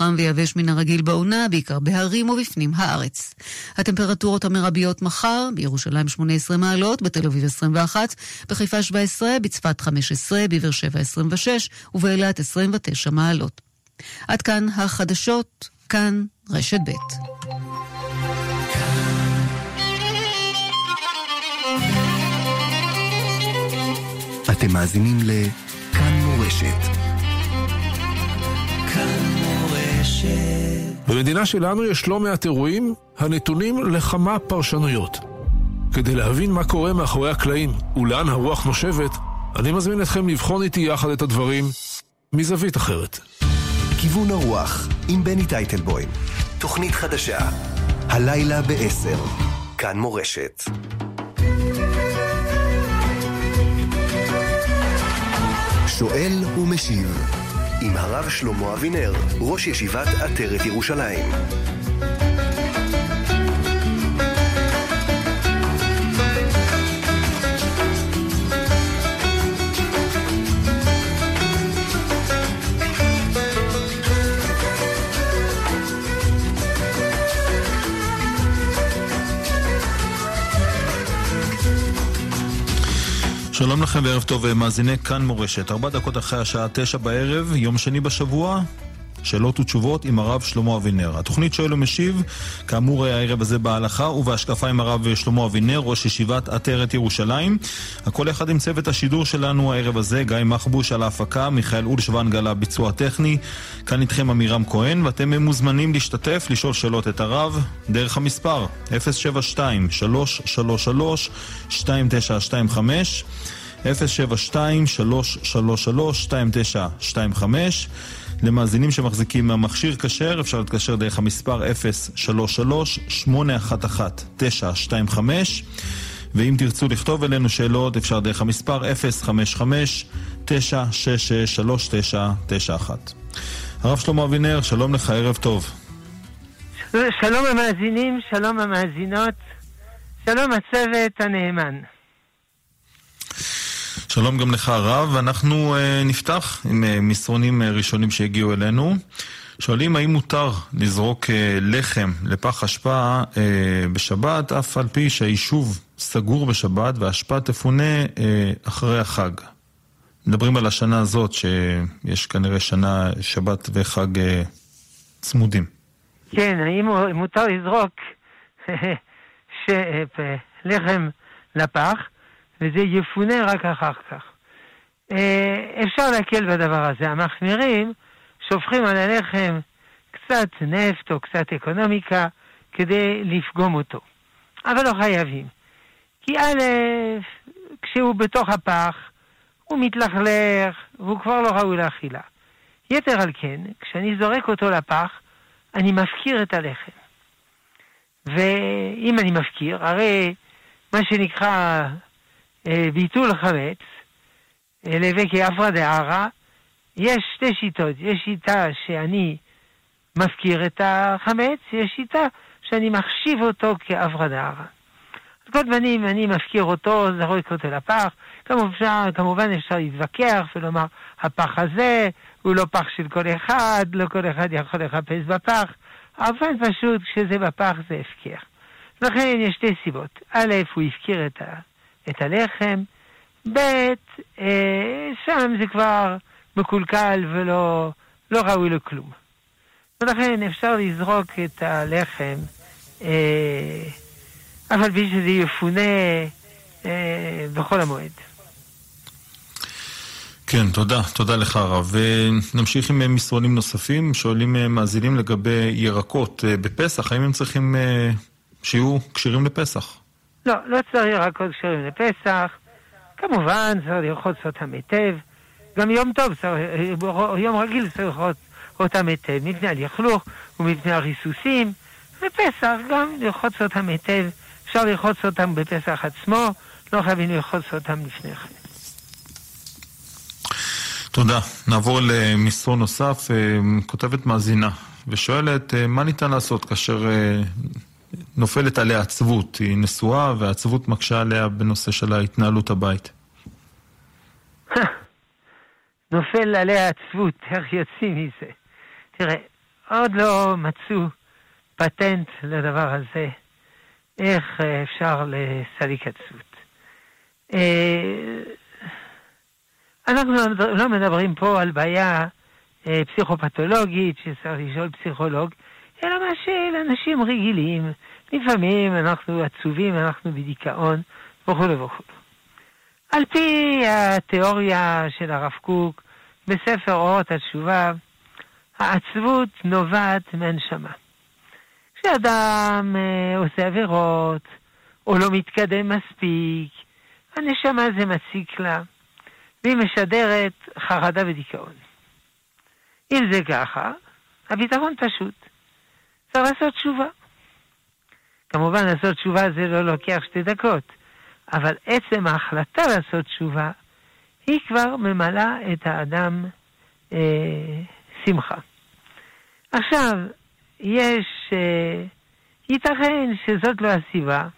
חם ויבש מן הרגיל בעונה, בעיקר בהרים ובפנים הארץ. הטמפרטורות המרביות מחר, בירושלים 18 מעלות, בתל אביב 21, בחיפה 17, בצפת 15, בבאר שבע 26 ובאילת 29 מעלות. עד כאן החדשות, כאן רשת ב'. אתם מאזינים לכאן מורשת. במדינה שלנו יש לא מעט אירועים הנתונים לכמה פרשנויות. כדי להבין מה קורה מאחורי הקלעים ולאן הרוח נושבת, אני מזמין אתכם לבחון איתי יחד את הדברים מזווית אחרת. כיוון הרוח עם בני טייטלבוים. תוכנית חדשה. הלילה ב-10. כאן מורשת. שואל ומשיב עם הרב שלמה אבינר, ראש ישיבת עטרת ירושלים. שלום לכם וערב טוב מאזיני כאן מורשת. ארבע דקות אחרי השעה תשע בערב, יום שני בשבוע, שאלות ותשובות עם הרב שלמה אבינר. התוכנית שואל ומשיב, כאמור הערב הזה בהלכה ובהשקפה עם הרב שלמה אבינר, ראש ישיבת עטרת ירושלים. הכל אחד עם צוות השידור שלנו הערב הזה, גיא מחבוש על ההפקה, מיכאל אולשוונג על הביצוע הטכני. כאן איתכם עמירם כהן, ואתם מוזמנים להשתתף, לשאול שאלות את הרב, דרך המספר 072-333-2925 072-333-2925 למאזינים שמחזיקים מהמכשיר כשר, אפשר להתקשר דרך המספר 033-811-925 ואם תרצו לכתוב אלינו שאלות, אפשר דרך המספר 055-966-3991 הרב שלמה אבינר, שלום לך, ערב טוב. שלום המאזינים, שלום המאזינות, שלום הצוות הנאמן. שלום גם לך הרב, ואנחנו uh, נפתח עם uh, מסרונים uh, ראשונים שהגיעו אלינו. שואלים האם מותר לזרוק uh, לחם לפח אשפה uh, בשבת, אף על פי שהיישוב סגור בשבת והאשפה תפונה uh, אחרי החג. מדברים על השנה הזאת, שיש כנראה שנה, שבת וחג uh, צמודים. כן, האם מותר לזרוק לחם לפח? וזה יפונה רק אחר כך. אה, אפשר להקל בדבר הזה. המחמירים שופכים על הלחם קצת נפט או קצת אקונומיקה כדי לפגום אותו. אבל לא חייבים. כי א', כשהוא בתוך הפח, הוא מתלכלך והוא כבר לא ראוי לאכילה. יתר על כן, כשאני זורק אותו לפח, אני מפקיר את הלחם. ואם אני מפקיר, הרי מה שנקרא ביטול חמץ, אה, לבקי אפרא דערא, יש שתי שיטות. יש שיטה שאני מפקיר את החמץ, יש שיטה שאני מחשיב אותו כאפרא דערא. על כל פנים, אני מפקיר אותו, זרוק אותו לפח. כמובן, כמובן אפשר להתווכח ולומר, הפח הזה הוא לא פח של כל אחד, לא כל אחד יכול לחפש בפח, אבל פשוט כשזה בפח זה הפקר. לכן יש שתי סיבות. א', הוא הפקיר את ה... את הלחם, ב', אה, שם זה כבר מקולקל ולא לא ראוי לכלום. ולכן אפשר לזרוק את הלחם, אה, אף על שזה יפונה אה, בחול המועד. כן, תודה, תודה לך הרב. ונמשיך עם מסרונים נוספים, שואלים אה, מאזינים לגבי ירקות אה, בפסח, האם הם צריכים אה, שיהיו כשירים לפסח? לא, לא צריך ירקות כשרים לפסח. כמובן, צריך לרחוץ אותם היטב. גם יום טוב, צריך, יום רגיל צריך לרחוץ אותם היטב, מפני הלכלוך ומפני הריסוסים. בפסח גם לרחוץ אותם היטב. אפשר לרחוץ אותם בפסח עצמו, לא חייבים לרחוץ אותם לפני כן. תודה. נעבור למסרון נוסף. אה, כותבת מאזינה ושואלת, אה, מה ניתן לעשות כאשר אה, נופלת עליה עצבות, היא נשואה והעצבות מקשה עליה בנושא של ההתנהלות הבית. נופל עליה עצבות, איך יוצאים מזה? תראה, עוד לא מצאו פטנט לדבר הזה, איך אפשר לסליק עצות. אנחנו לא מדברים פה על בעיה פסיכופתולוגית שצריך לשאול פסיכולוג, אלא מה של אנשים רגילים. לפעמים אנחנו עצובים, אנחנו בדיכאון וכו' וכו'. על פי התיאוריה של הרב קוק בספר אורות התשובה, העצבות נובעת מהנשמה. כשאדם אה, עושה עבירות, או לא מתקדם מספיק, הנשמה זה מציק לה, והיא משדרת חרדה ודיכאון. אם זה ככה, הפתרון פשוט. צריך לעשות תשובה. כמובן, לעשות תשובה זה לא לוקח שתי דקות, אבל עצם ההחלטה לעשות תשובה, היא כבר ממלאה את האדם אה, שמחה. עכשיו, יש, אה, ייתכן שזאת לא הסיבה,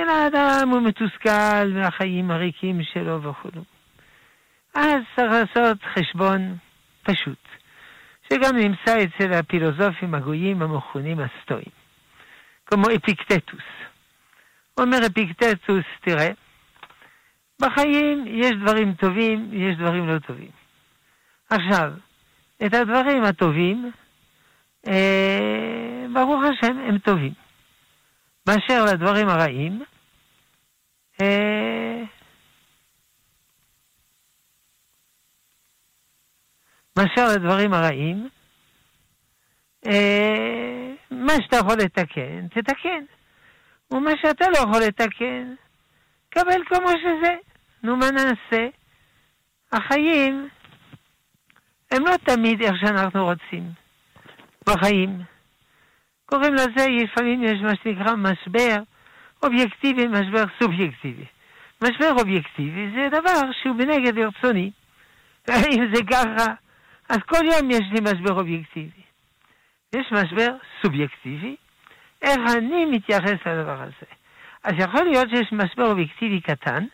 אלא האדם הוא מתוסכל מהחיים הריקים שלו וכו'. אז צריך לעשות חשבון פשוט, שגם נמצא אצל הפילוסופים הגויים המכונים הסטואים, כמו אפיקטטוס. אומר אפיקטטוס, תראה, בחיים יש דברים טובים, יש דברים לא טובים. עכשיו, את הדברים הטובים, אה, ברוך השם, הם טובים. באשר לדברים הרעים, אה, באשר לדברים הרעים, אה, מה שאתה יכול לתקן, תתקן. ומה שאתה לא יכול לתקן, קבל כמו שזה. נו, מה נעשה? החיים הם לא תמיד איך שאנחנו רוצים בחיים. קוראים לזה, לפעמים יש מה שנקרא משבר אובייקטיבי, משבר סובייקטיבי. משבר אובייקטיבי זה דבר שהוא בנגד רצוני. אם זה ככה, אז כל יום יש לי משבר אובייקטיבי. יש משבר סובייקטיבי, איך אני מתייחס לדבר הזה. אז יכול להיות שיש משבר אובייקטיבי קטן,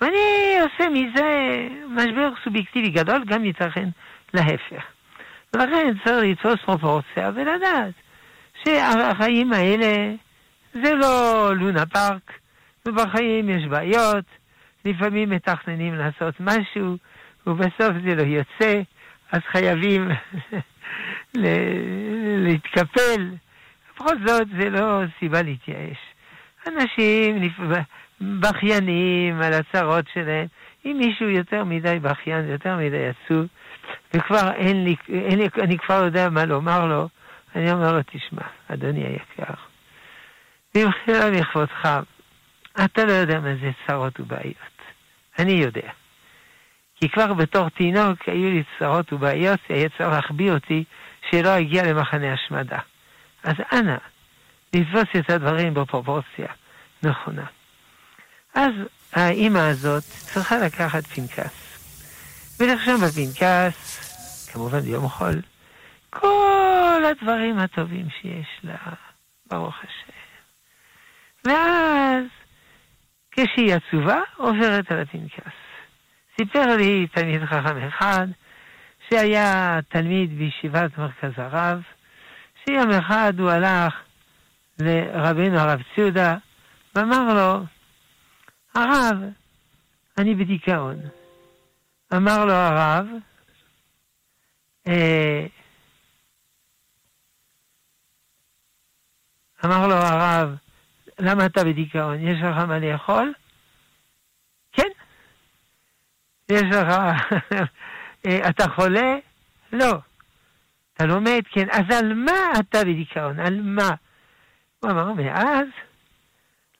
ואני עושה מזה משבר סובייקטיבי גדול, גם ייתכן להפך. ולכן צריך לתפוס פרופורציה ולדעת שהחיים האלה זה לא לונה פארק, ובחיים יש בעיות, לפעמים מתכננים לעשות משהו, ובסוף זה לא יוצא, אז חייבים להתקפל. בכל זאת, זה לא סיבה להתייאש. אנשים בכיינים על הצרות שלהם. אם מישהו יותר מדי בכיין, יותר מדי עצוב, וכבר אין לי, אין לי, אני כבר יודע מה לומר לו, אני אומר לו, תשמע, אדוני היקר, במחילה לכבודך, אתה לא יודע מה זה צרות ובעיות. אני יודע. כי כבר בתור תינוק היו לי צרות ובעיות, היה צריך להחביא אותי שלא אגיע למחנה השמדה. אז אנא, לתפוס את הדברים בפרופורציה נכונה. אז האימא הזאת צריכה לקחת פנקס, ולרשום בפנקס, כמובן ביום חול, כל הדברים הטובים שיש לה, ברוך השם. ואז, כשהיא עצובה, עוברת על הפנקס. סיפר לי תלמיד חכם אחד, שהיה תלמיד בישיבת מרכז הרב, שיום אחד הוא הלך לרבינו הרב ציודה, ואמר לו, הרב, אני בדיכאון. אמר לו הרב, אה, אמר לו הרב, למה אתה בדיכאון? יש לך מה לאכול? כן. יש לך... אה, אתה חולה? לא. אתה לומד? כן. אז על מה אתה בדיכאון? על מה? הוא אמר, מאז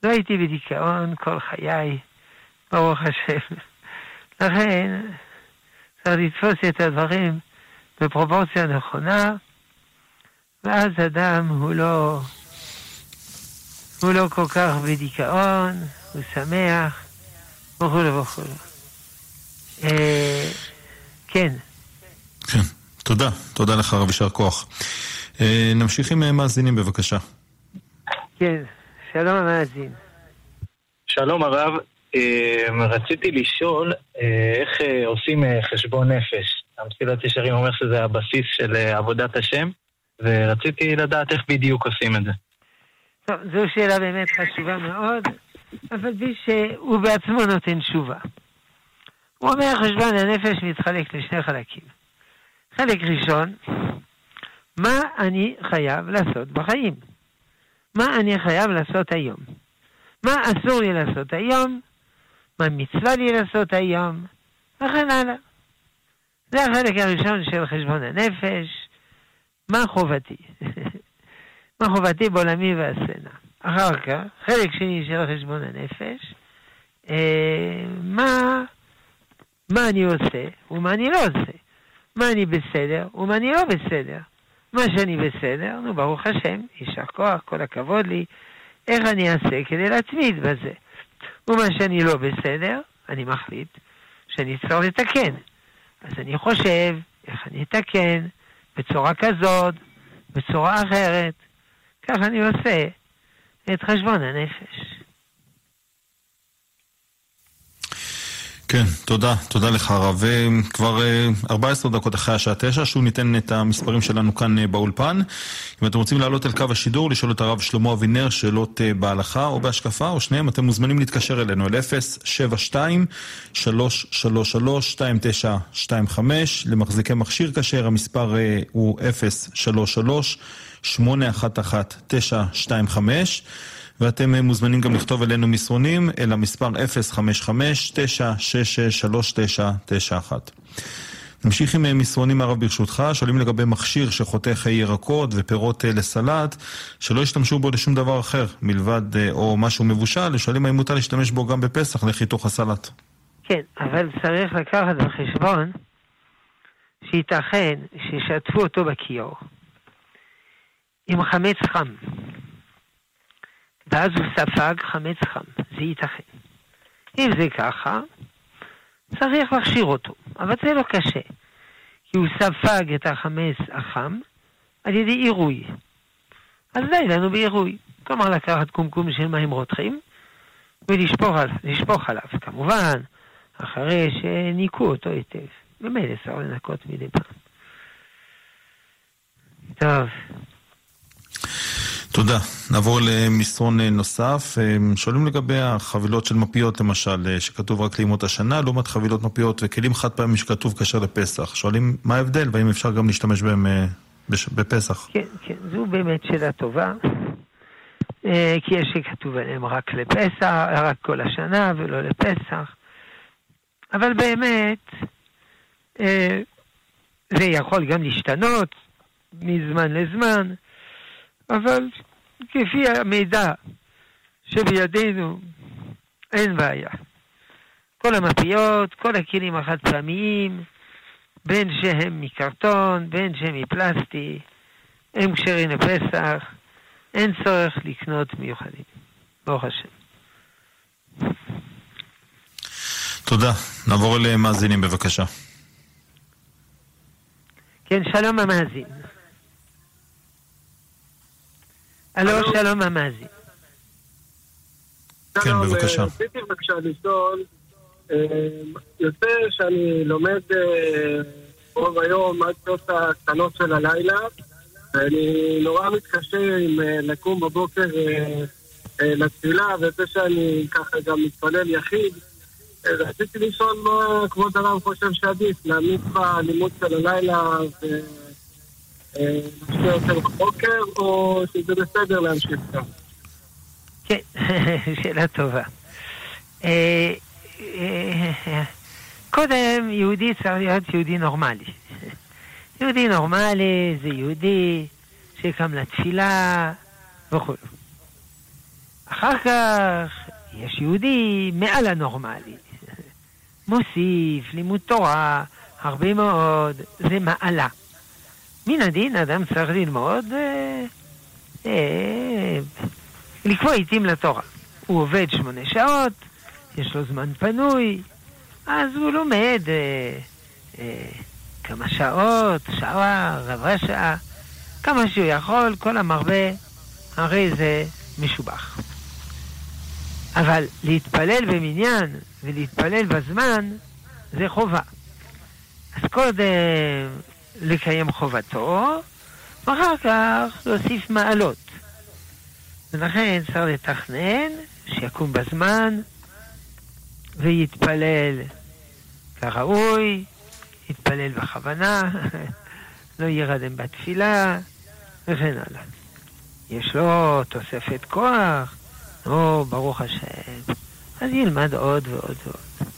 לא הייתי בדיכאון כל חיי, ברוך השם. לכן צריך לתפוס את הדברים בפרופורציה נכונה, ואז אדם הוא לא, הוא לא כל כך בדיכאון, הוא שמח, וכו' וכו'. אה, כן. כן, תודה. תודה לך, רב יישר כוח. אה, נמשיך עם אה, מאזינים, בבקשה. כן, שלום המאזין. שלום הרב, רציתי לשאול איך עושים חשבון נפש. המסילת ישרים אומר שזה הבסיס של עבודת השם, ורציתי לדעת איך בדיוק עושים את זה. טוב, זו שאלה באמת חשובה מאוד, אבל בלי שהוא בעצמו נותן תשובה. הוא אומר, חשבון הנפש מתחלק לשני חלקים. חלק ראשון, מה אני חייב לעשות בחיים? מה אני חייב לעשות היום? מה אסור לי לעשות היום? מה מצווה לי לעשות היום? וכן הלאה. זה החלק הראשון של חשבון הנפש. מה חובתי? מה חובתי בעולמי והסנה. אחר כך, חלק שני של חשבון הנפש, אה, מה, מה אני עושה ומה אני לא עושה. מה אני בסדר ומה אני לא בסדר. מה שאני בסדר, נו ברוך השם, יישר כוח, כל הכבוד לי, איך אני אעשה כדי להתמיד בזה. ומה שאני לא בסדר, אני מחליט שאני צריך לתקן. אז אני חושב איך אני אתקן בצורה כזאת, בצורה אחרת. ככה אני עושה את חשבון הנפש. כן, תודה, תודה לך הרב. כבר 14 אה, דקות אחרי השעה 9, שוב ניתן את המספרים שלנו כאן אה, באולפן. אם אתם רוצים לעלות אל קו השידור, לשאול את הרב שלמה אבינר שאלות אה, בהלכה או בהשקפה, או שניהם, אתם מוזמנים להתקשר אלינו אל 072-333-2925. למחזיקי מכשיר כשר, המספר הוא 033-811-925. ואתם אה, מוזמנים גם לכתוב אלינו מסרונים אל המספר 055-966-3991. נמשיך עם אה, מסרונים הרב ברשותך, שואלים לגבי מכשיר שחותך ירקות ופירות אה, לסלט, שלא ישתמשו בו לשום דבר אחר מלבד או משהו מבושל, שואלים האם מותר להשתמש בו גם בפסח לחיתוך הסלט. כן, אבל צריך לקחת בחשבון שייתכן שישתפו אותו בכיור עם חמץ חם. ואז הוא ספג חמץ חם, זה ייתכן. אם זה ככה, צריך להכשיר אותו, אבל זה לא קשה, כי הוא ספג את החמץ החם על ידי עירוי. אז די לנו בעירוי. כלומר, לקחת קומקום של מים רותחים ולשפוך עליו, כמובן, אחרי שניקו אותו היטב. ממילא צריך לנקות מדי פעם. טוב. תודה. נעבור למסרון אה, נוסף. אה, שואלים לגבי החבילות של מפיות למשל, אה, שכתוב רק לימות השנה, לעומת חבילות מפיות וכלים חד פעמים שכתוב כשר לפסח. שואלים מה ההבדל והאם אפשר גם להשתמש בהם בפסח. כן, כן, זו באמת שאלה טובה. כי יש שכתוב עליהם רק לפסח, רק כל השנה ולא לפסח. אבל באמת, זה יכול גם להשתנות מזמן לזמן. אבל כפי המידע שבידינו, אין בעיה. כל המפיות, כל הכלים החד פעמיים, בין שהם מקרטון, בין שהם מפלסטי, הם כשרים לפסח, אין צורך לקנות מיוחדים. ברוך השם. תודה. נעבור למאזינים בבקשה. כן, שלום המאזין. הלו, שלום המאזין. כן, בבקשה. אה, רציתי בבקשה לשאול, אה, יוצא שאני לומד אה, רוב היום עד שעות הקטנות של הלילה, ואני נורא מתקשה עם לקום בבוקר לתפילה, ויוצא שאני ככה גם מתפלל יחיד. רציתי לשאול מה כבוד הרב חושב שעדיף, להעמיד בלימוד של הלילה נשקיע יותר בבוקר, או שזה בסדר להמשיך גם? כן, שאלה טובה. אה, אה, קודם, יהודי צריך להיות יהודי נורמלי. יהודי נורמלי זה יהודי שקם לתפילה וכו'. אחר כך יש יהודי מעל הנורמלי. מוסיף לימוד תורה, הרבה מאוד, זה מעלה. מן הדין אדם צריך ללמוד אה, אה, לקבוע עיתים לתורה. הוא עובד שמונה שעות, יש לו זמן פנוי, אז הוא לומד אה, כמה שעות, שעה, רבע שעה, כמה שהוא יכול, כל המרבה, הרי זה משובח. אבל להתפלל במניין ולהתפלל בזמן זה חובה. אז קודם לקיים חובתו, ואחר כך להוסיף מעלות. ולכן צריך לתכנן שיקום בזמן ויתפלל כראוי, יתפלל בכוונה, לא ירדם בתפילה וכן הלאה. יש לו תוספת כוח, או ברוך השם, אז ילמד עוד ועוד ועוד.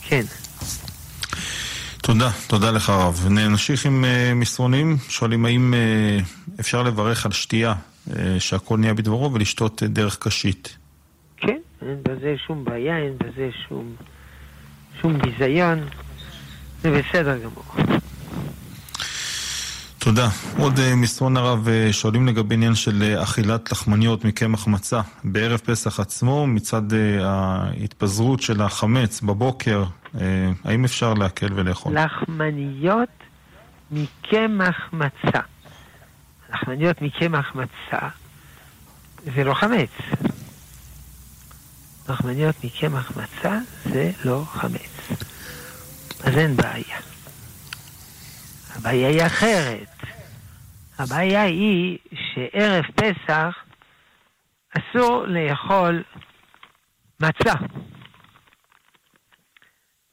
כן. תודה, תודה לך הרב. נמשיך עם uh, מסרונים, שואלים האם uh, אפשר לברך על שתייה, uh, שהכל נהיה בדברו, ולשתות uh, דרך קשית. כן, אין בזה שום בעיה, אין בזה שום, שום ביזיון, זה בסדר גמור. תודה. עוד מסרון הרב, שואלים לגבי עניין של אכילת לחמניות מקמח מצה בערב פסח עצמו, מצד ההתפזרות של החמץ בבוקר, האם אפשר להקל ולאכול? לחמניות מקמח מצה. לחמניות מקמח מצה זה לא חמץ. לחמניות מקמח מצה זה לא חמץ. אז אין בעיה. הבעיה היא אחרת. הבעיה היא שערב פסח אסור לאכול מצה.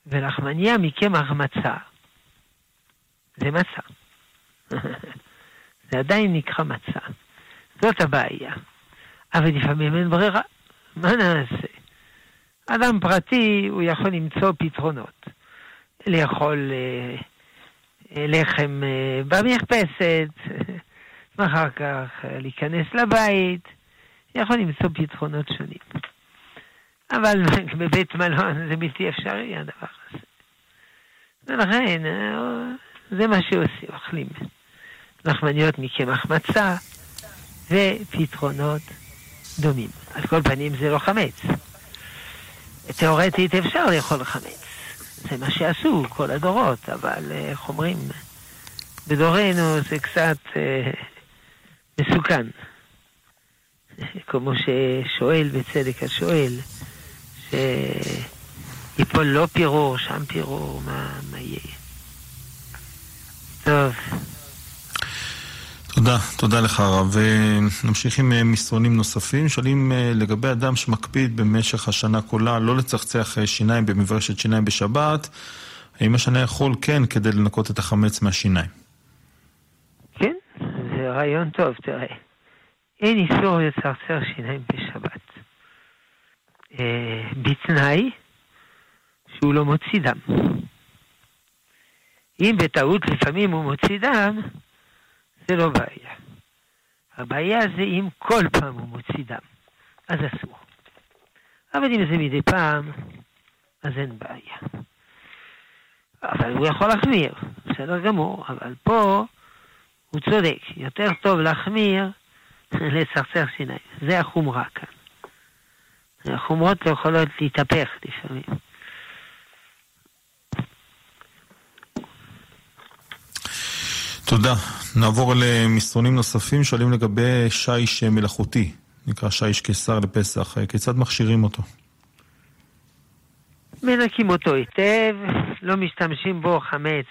ולחמניה מקמח מצה זה מצה. זה עדיין נקרא מצה. זאת הבעיה. אבל לפעמים אין ברירה. מה נעשה? אדם פרטי, הוא יכול למצוא פתרונות. לאכול אה, לחם אה, במרפסת, ואחר כך אה, להיכנס לבית, יכול למצוא פתרונות שונים. אבל בבית מלון זה בלתי אפשרי הדבר הזה. ולכן, אה, זה מה שעושים, אוכלים לחמניות מקמח מצה ופתרונות דומים. על כל פנים זה לא חמץ. תאורטית אפשר לאכול חמץ. זה מה שעשו כל הדורות, אבל אה, איך אומרים, בדורנו זה קצת אה, מסוכן. כמו ששואל בצדק השואל, שיפול לא פירור, שם פירור, מה, מה יהיה? טוב. תודה, תודה לך הרב. נמשיך עם אה, מסרונים נוספים. שואלים אה, לגבי אדם שמקפיד במשך השנה כולה לא לצחצח אה, שיניים במברשת שיניים בשבת, האם השנה יכול כן כדי לנקות את החמץ מהשיניים? כן, זה רעיון טוב, תראה. אין איסור לצרצר שיניים בשבת. בתנאי שהוא לא מוציא דם. אם בטעות לפעמים הוא מוציא דם, זה לא בעיה. הבעיה זה אם כל פעם הוא מוציא דם, אז אסור. אבל אם זה מדי פעם, אז אין בעיה. אבל הוא יכול להחמיר, בסדר גמור, אבל פה הוא צודק, יותר טוב להחמיר לצרצר שיניים. זה החומרה כאן. החומרות לא יכולות להתהפך לפעמים. תודה. נעבור למסרונים נוספים, שואלים לגבי שיש מלאכותי, נקרא שיש קיסר לפסח, כיצד מכשירים אותו? מנקים אותו היטב, לא משתמשים בו חמץ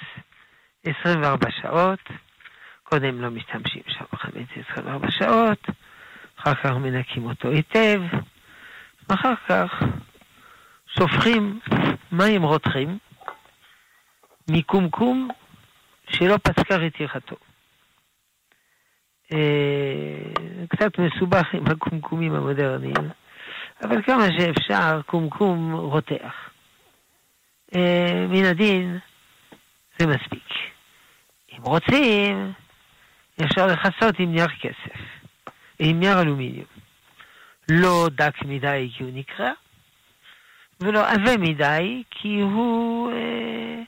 24 שעות, קודם לא משתמשים שם חמץ 24 שעות, אחר כך מנקים אותו היטב, אחר כך שופכים מים רותחים מקומקום שלא פסקה רתיחתו. אה, קצת מסובך עם הקומקומים המודרניים, אבל כמה שאפשר, קומקום רותח. אה, מן הדין זה מספיק. אם רוצים, אפשר לכסות עם נייר כסף, עם נייר אלומיניום. לא דק מדי כי הוא נקרע, ולא עבה מדי כי הוא... אה,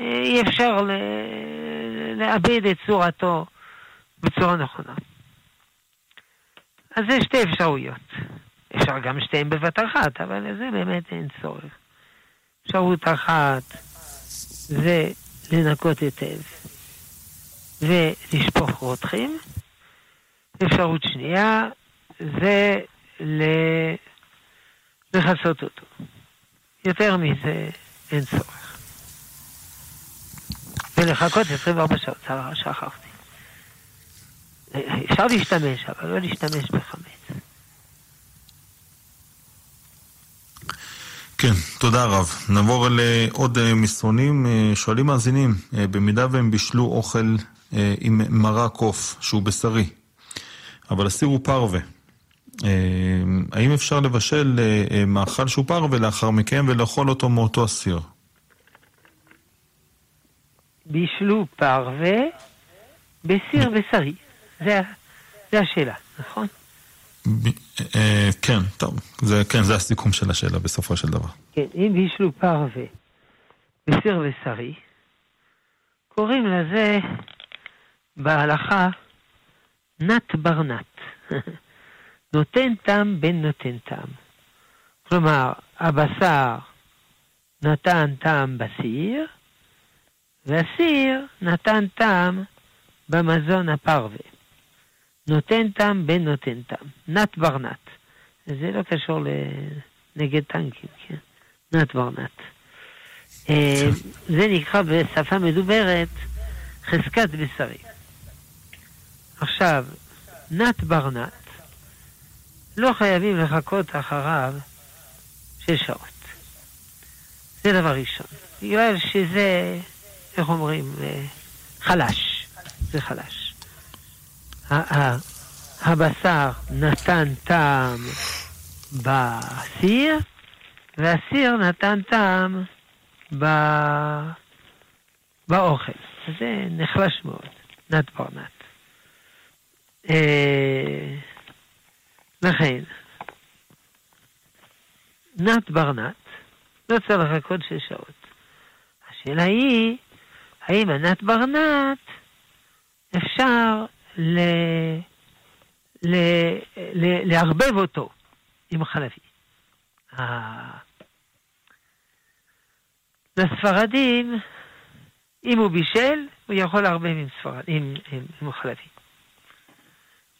אה, אי אפשר. לאבד את צורתו בצורה נכונה. אז זה שתי אפשרויות. אפשר גם שתיהן בבת אחת, אבל לזה באמת אין צורך. אפשרות אחת זה לנקות היטב ולשפוך רותחים. אפשרות שנייה זה לכסות אותו. יותר מזה אין צורך. ולחכות 24 שעות, שכחתי. אפשר להשתמש, אבל לא להשתמש בחמץ. כן, תודה רב. נעבור לעוד אה, מסרונים. אה, שואלים מאזינים, אה, במידה והם בישלו אוכל עם מרק עוף, שהוא בשרי, אבל הסיר הוא פרווה, האם אפשר לבשל מאכל שהוא פרווה לאחר מכן ולאכול אותו מאותו הסיר? בישלו פרווה בסיר בשרי. זה, השאלה, נכון? אה, כן, טוב, זה, כן, זה הסיכום של השאלה בסופו של דבר. כן, אם בישלו פרווה בסיר ושרי, קוראים לזה בהלכה נת ברנת. נותן טעם בן נותן טעם. כלומר, הבשר נתן טעם בסיר, והסיר נתן טעם במזון הפרווה. נותן טעם בן נותן טעם. נת ברנת. זה לא קשור לנגד טנקים, כן? נת ברנת. אה, זה נקרא בשפה מדוברת חזקת בשרי. עכשיו, נת ברנת, לא חייבים לחכות אחריו שש שעות. זה דבר ראשון. בגלל שזה, איך אומרים, אה, חלש. זה חלש. הבשר נתן טעם בסיר, והסיר נתן טעם ב... באוכל. זה נחלש מאוד, נת ברנת. אה, לכן, נת ברנת לא צריך לחכות שש שעות. השאלה היא, האם הנת ברנת אפשר ל... ל... ל... לערבב אותו עם חלבי. לספרדים, אם הוא בישל, הוא יכול לערבב עם, ספרד, עם, עם, עם חלבי.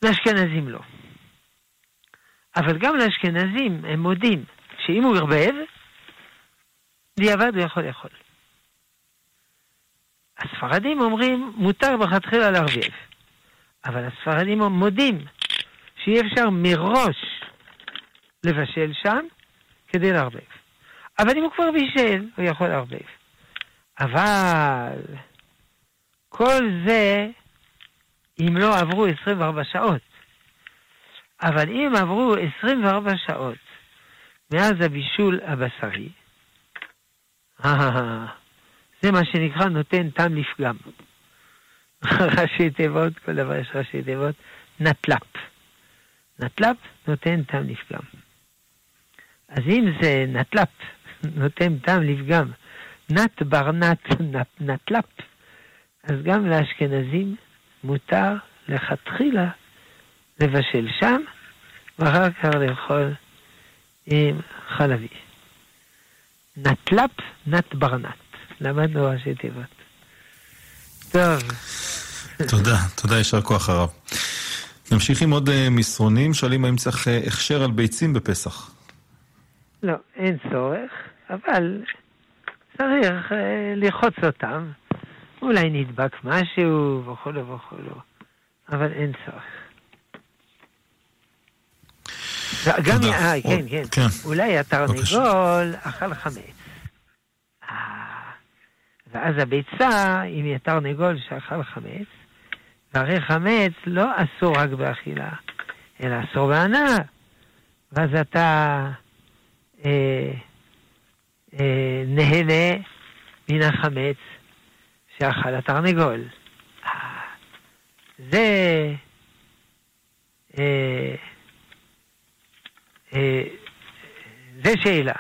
לאשכנזים לא. אבל גם לאשכנזים הם מודים שאם הוא ערבב, דיעבד הוא יכול לאכול. הספרדים אומרים, מותר בכתחילה לערבב. אבל הספרדים מודים שאי אפשר מראש לבשל שם כדי לערבב. אבל אם הוא כבר בישל, הוא יכול לערבב. אבל כל זה אם לא עברו 24 שעות. אבל אם עברו 24 שעות מאז הבישול הבשרי, זה מה שנקרא נותן טעם לפגם. ראשי תיבות, כל דבר יש ראשי תיבות, נטל"פ. נטל"פ נותן טעם לפגם. אז אם זה נטל"פ נותן טעם לפגם, נט ברנט נטל"פ, אז גם לאשכנזים מותר לכתחילה לבשל שם, ואחר כך לאכול עם חלבי. נטל"פ, נט ברנט. למדנו ראשי תיבות. טוב. תודה, תודה, יישר כוח הרב. נמשיך עם עוד אה, מסרונים, שואלים האם צריך אה, הכשר על ביצים בפסח. לא, אין צורך, אבל צריך אה, לרחוץ אותם. אולי נדבק משהו וכולו וכולו, אבל אין צורך. גם, אה, כן, כן, כן. אולי התרנגול אכל חמץ. ואז הביצה, אם היא תרנגול שאכל חמץ, והרי חמץ לא אסור רק באכילה, אלא אסור בהנאה. ואז אתה אה, אה, נהנה מן החמץ שאכל התרנגול. זה... אה, אה, זה שאלה.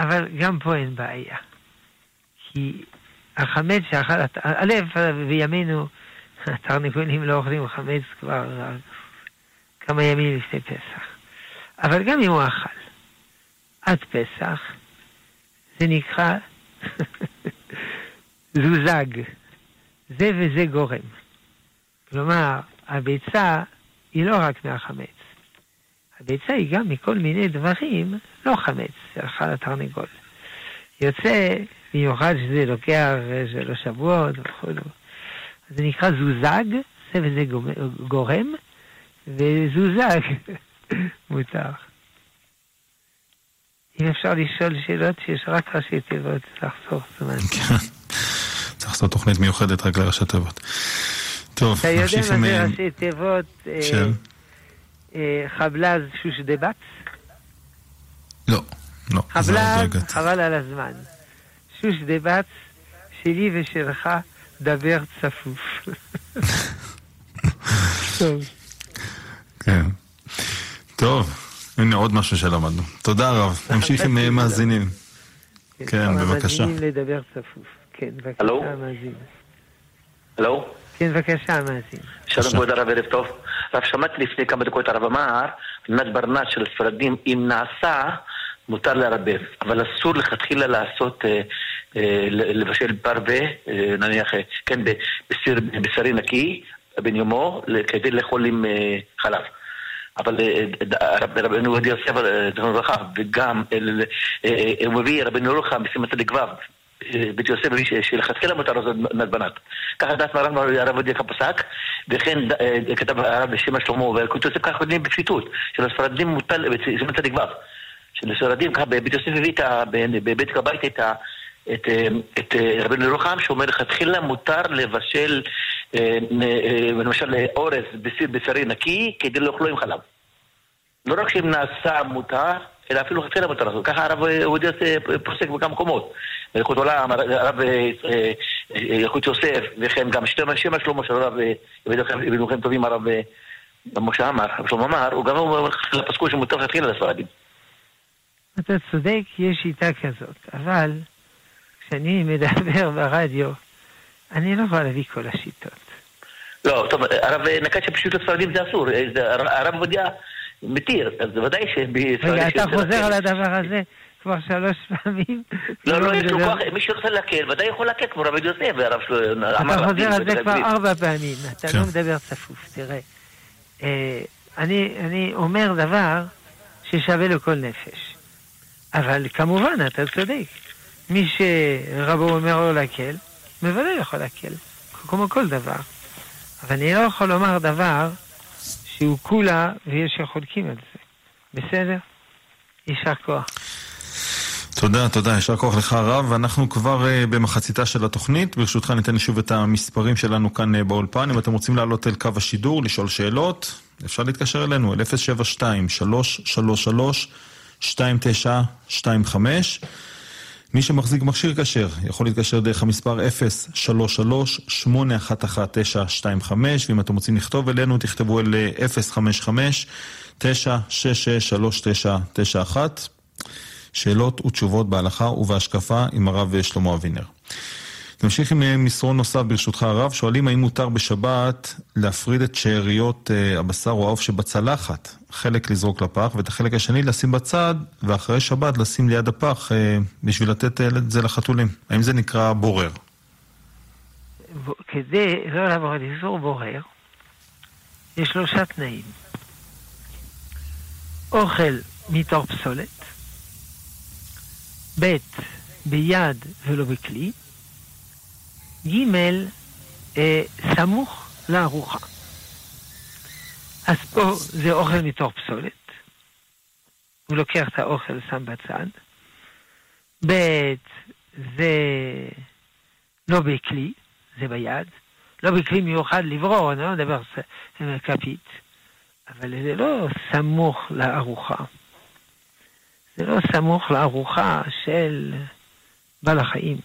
אבל גם פה אין בעיה. כי החמץ שאכל, א', בימינו התרנגולים לא אוכלים חמץ כבר כמה ימים לפני פסח. אבל גם אם הוא אכל עד פסח, זה נקרא זוזג. זה וזה גורם. כלומר, הביצה היא לא רק מהחמץ. הביצה היא גם מכל מיני דברים, לא חמץ, שאכל התרנגול. יוצא, במיוחד שזה לוקח אה, שלוש שבועות וכו'. זה נקרא זוזג, זה וזה גורם, וזוזג מותר. אם אפשר לשאול שאלות שיש רק ראשי תיבות, לחסוך זמן. כן, צריך לעשות תוכנית מיוחדת רק לראשי תיבות. טוב, נמשיך עם... אתה יודע מה זה ראשי תיבות? כן. חבלז שושדבץ? לא, לא. חבלז, חבל על הזמן. שושדבץ, שלי ושלך, דבר צפוף. טוב. כן. טוב. הנה עוד משהו שלמדנו. תודה רב. נמשיך עם מאזינים. כן, בבקשה. מאזינים לדבר צפוף. כן, בבקשה, מאזין. הלו? כן, בבקשה, מאזין. שלום כבוד הרב, ערב טוב. רב, שמעתי לפני כמה דקות הרב אמר, נת ברנש של הספרדים, אם נעשה, מותר לערבב, אבל אסור לכתחילה לעשות, אה, אה, לבשל פרווה, אה, נניח, כן, בשרי נקי, בן יומו, כדי לאכול עם חלב. אבל רבנו עובדיה יוסף, זכרונו לברכה, וגם הוא מביא רבנו ירוחם בסימן צדיק ו', בית יוסף מביא שלכתחילה מותר לעשות נדבנת. ככה דעת מרן הרב עובדיה כפסק, וכן כתב הרב בשם שלמה ואלקוט יוסף ככה יודעים בפשיטות, שלספרדים מוטל, בסימן צדיק ו', שלספרדים ככה בית יוסף מביא בבית הבית את ה... רבנו ירוחם שאומר לכתחילה מותר לבשל למשל אורז בשרי נקי כדי לאכלו עם חלב. לא רק שאם נעשה מותר, אלא אפילו חצי למותר לעשות. ככה הרב עובדיה פוסק בכמה מקומות. בלכות עולם, הרב ילכות יוסף, וכן גם שם השלמה של הרב בדוכים טובים, הרב משה הרב שלמה אמר, הוא גם אומר לפסקו שמותר להתחיל לספרדים. אתה צודק, יש שיטה כזאת, אבל כשאני מדבר ברדיו, אני לא יכול להביא כל השיטות. לא, טוב, הרב נקט שפשוט הספרדים זה אסור, הרב עובדיה מתיר, אז בוודאי ש... רגע, אתה חוזר על הדבר הזה כבר שלוש פעמים? לא, לא, יש לו כוח, מי שרוצה להקל, ודאי יכול להקל, כמו רבי יוסף, והרב שלו אמר... אתה חוזר על זה כבר ארבע פעמים, אתה כן. לא מדבר צפוף, תראה. אה, אני אומר דבר ששווה לכל נפש. אבל כמובן, אתה צודק. מי שרבו אומר לו להקל, בוודאי יכול להקל, כמו כל דבר. אבל אני לא יכול לומר דבר שהוא כולה ויש שחולקים על זה. בסדר? יישר כוח. תודה, תודה, יישר כוח לך הרב, ואנחנו כבר uh, במחציתה של התוכנית, ברשותך ניתן שוב את המספרים שלנו כאן uh, באולפן, אם אתם רוצים לעלות אל קו השידור, לשאול שאלות, אפשר להתקשר אלינו, אל 072-333-2925. מי שמחזיק מכשיר כשר יכול להתקשר דרך המספר 033-811-925 ואם אתם רוצים לכתוב אלינו תכתבו אל 055-966-3991 שאלות ותשובות בהלכה ובהשקפה עם הרב שלמה אבינר. נמשיך עם מסרון נוסף ברשותך הרב, שואלים האם מותר בשבת להפריד את שאריות אה, הבשר או העוף שבצלחת, חלק לזרוק לפח ואת החלק השני לשים בצד, ואחרי שבת לשים ליד הפח אה, בשביל לתת אה, את זה לחתולים. האם זה נקרא בורר? כדי לא לעבור על איסור בורר, יש שלושה תנאים. אוכל מתוך פסולת, ב' ביד ולא בכלי, ג' אה, סמוך לארוחה. אז פה זה אוכל מתוך פסולת. הוא לוקח את האוכל, שם בצד. ב' זה לא בכלי, זה ביד. לא בכלי מיוחד לברור, אני לא מדבר כפית. אבל זה לא סמוך לארוחה. זה לא סמוך לארוחה של בעל החיים.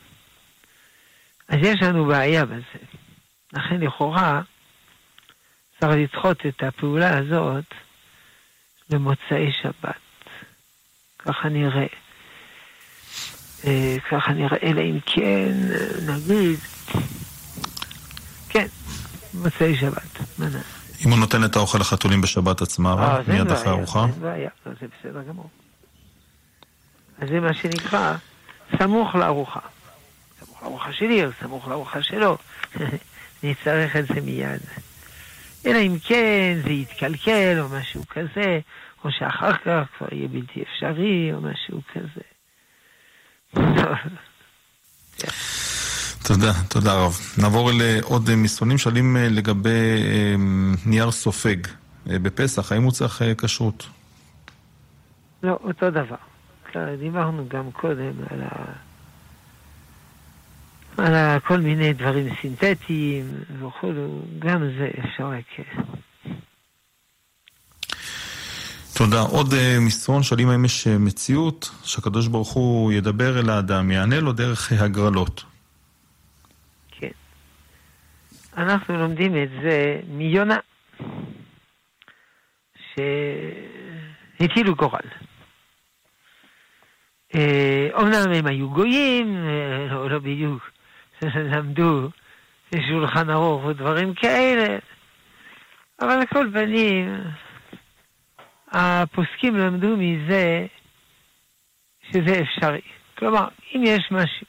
אז יש לנו בעיה בזה. לכן לכאורה צריך לדחות את הפעולה הזאת למוצאי שבת. ככה נראה. אה, ככה נראה, אלא אם כן, נגיד, כן, מוצאי שבת, מה נעשה? אם הוא נותן את האוכל לחתולים בשבת עצמה, אה, מיד אחרי ארוחה? אין בעיה, לא, זה בסדר גמור. אז זה מה שנקרא סמוך לארוחה. לארוחה שלי או סמוך לארוחה שלו. אני אצטרך את זה מיד. אלא אם כן זה יתקלקל או משהו כזה, או שאחר כך כבר יהיה בלתי אפשרי או משהו כזה. תודה, תודה רב. נעבור לעוד מסרונים שואלים לגבי נייר סופג בפסח, האם הוא צריך כשרות? לא, אותו דבר. דיברנו גם קודם על, ה... על כל מיני דברים סינתטיים וכולו, גם זה אפשר כן. תודה. עוד uh, מסרון שואלים האם יש מציאות שהקדוש ברוך הוא ידבר אל האדם, יענה לו דרך הגרלות. כן. אנחנו לומדים את זה מיונה, שהטילו גורל. אומנם הם היו גויים, לא, לא בדיוק, למדו שולחן ערוך ודברים כאלה, אבל על כל פנים, הפוסקים למדו מזה שזה אפשרי. כלומר, אם יש משהו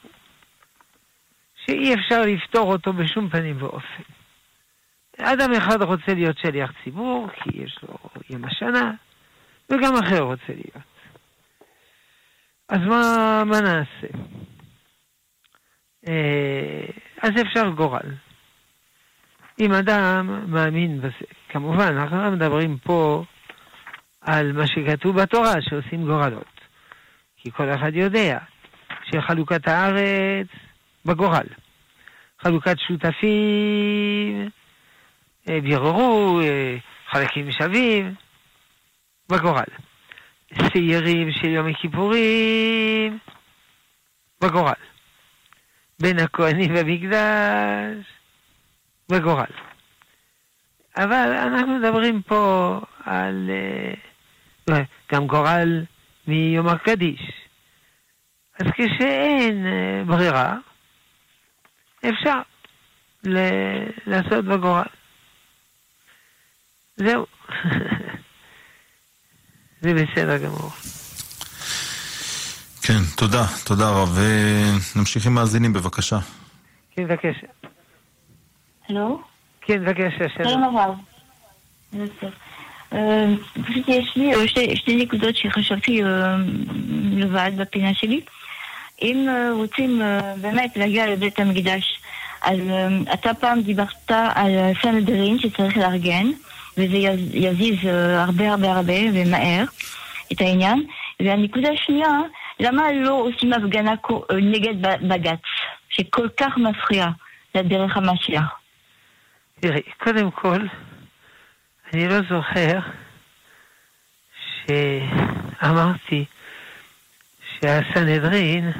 שאי אפשר לפתור אותו בשום פנים ואופן. אדם אחד רוצה להיות שליח ציבור, כי יש לו יום השנה, וגם אחר רוצה להיות. אז מה, מה נעשה? אה, אז אפשר גורל. אם אדם מאמין כמובן, אנחנו לא מדברים פה על מה שכתוב בתורה, שעושים גורלות. כי כל אחד יודע שחלוקת הארץ בגורל. חלוקת שותפים, אה, ביררו, אה, חלקים שווים, בגורל. שעירים של יום הכיפורים בגורל. בין הכהנים במקדש בגורל. אבל אנחנו מדברים פה על uh, גם גורל מיום הקדיש. אז כשאין uh, ברירה, אפשר ל- לעשות בגורל. זהו. זה בסדר גמור. כן, תודה, תודה רב. ונמשיך עם מאזינים, בבקשה. כן, בבקשה. הלו? כן, בבקשה, שלום. שלום הרב. פשוט יש לי שתי, שתי נקודות שחשבתי לבד בפינה שלי. אם רוצים באמת להגיע לבית המקדש, אז אתה פעם דיברת על סנדרין שצריך לארגן. וזה יזיז הרבה הרבה הרבה ומהר את העניין. והנקודה השנייה, למה לא עושים הפגנה נגד בג"ץ, שכל כך מפריע לדרך המשיח? תראי, קודם כל, אני לא זוכר שאמרתי שהסנהדרין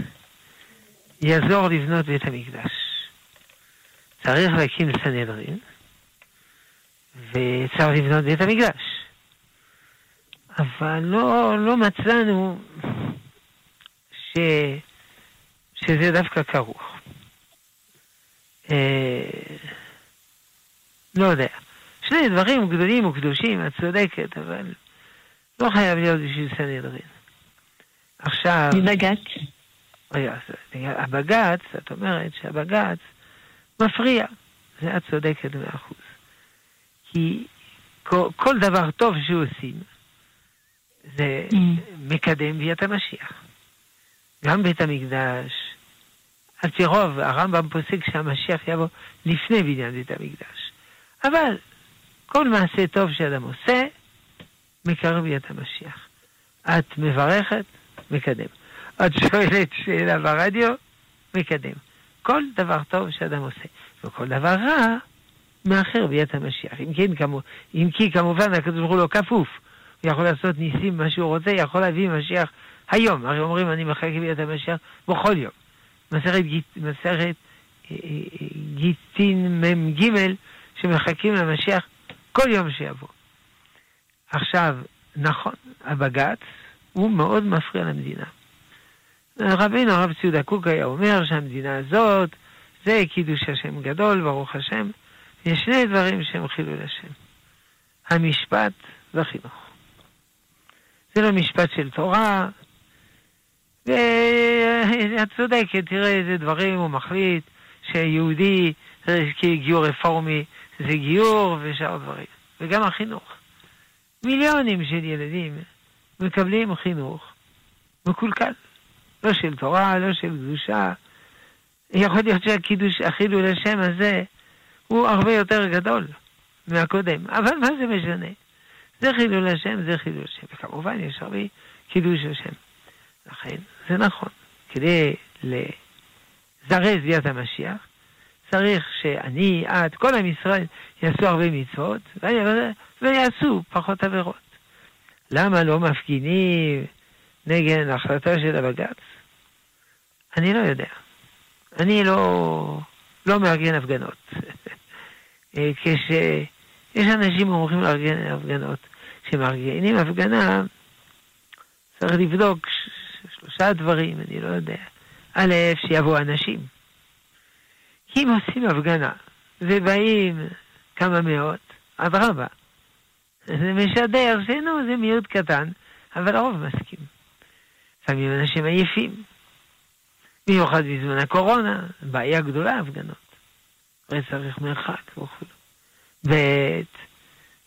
יעזור לבנות בית המקדש. צריך להקים סנהדרין, וצריך לבנות בית המקדש. אבל לא, לא מצאנו ש, שזה דווקא כרוך. אה, לא יודע. שני דברים גדולים וקדושים, את צודקת, אבל לא חייב להיות בשביל סנהדרין. עכשיו... בג"ץ. הבג"ץ, את אומרת שהבג"ץ מפריע. זה את צודקת מאה אחוז. כי כל, כל דבר טוב שעושים, זה mm. מקדם ביאת המשיח. גם בית המקדש, על פי רוב, הרמב"ם פוסק שהמשיח יבוא לפני בניין בית המקדש. אבל כל מעשה טוב שאדם עושה, מקרב ביאת המשיח. את מברכת, מקדם. את שואלת שאלה ברדיו, מקדם. כל דבר טוב שאדם עושה. וכל דבר רע, מאחר ביאת המשיח. אם כן, כמו, אם כי כמובן הקדוש ברוך הוא לא כפוף. הוא יכול לעשות ניסים מה שהוא רוצה, יכול להביא משיח היום. הרי אומרים אני מחכה ביאת המשיח בכל יום. מסכת, מסכת אה, אה, גיטין מ"ג שמחכים למשיח כל יום שיבוא. עכשיו, נכון, הבג"ץ הוא מאוד מפריע למדינה. רבינו הרב ציודה קוק היה אומר שהמדינה הזאת זה קידוש השם גדול, ברוך השם. יש שני דברים שהם חילול השם. המשפט והחינוך. זה לא משפט של תורה, ואת צודקת, תראה איזה דברים הוא מחליט, שיהודי, גיור רפורמי זה גיור ושאר דברים. וגם החינוך. מיליונים של ילדים מקבלים חינוך מקולקל, לא של תורה, לא של קדושה. יכול להיות שהקידוש, החילול השם הזה, הוא הרבה יותר גדול מהקודם. אבל מה זה משנה? זה חילול השם, זה חילול השם. וכמובן, יש הרבה קידוש השם. לכן, זה נכון. כדי לזרז ביאת המשיח, צריך שאני, את, כל עם ישראל יעשו הרבה מצוות, ויעשו פחות עבירות. למה לא מפגינים נגד החלטה של הבג"ץ? אני לא יודע. אני לא, לא מארגן הפגנות. כשיש אנשים אמורים לארגן הפגנות, כשמארגנים הפגנה, צריך לבדוק שלושה דברים, אני לא יודע. א', שיבואו אנשים. אם עושים הפגנה ובאים כמה מאות, אדרבה. זה משדר שנו, זה מיעוט קטן, אבל הרוב מסכים. לפעמים אנשים עייפים. במיוחד בזמן הקורונה, בעיה גדולה הפגנות. צריך מרחק וכו'. ב',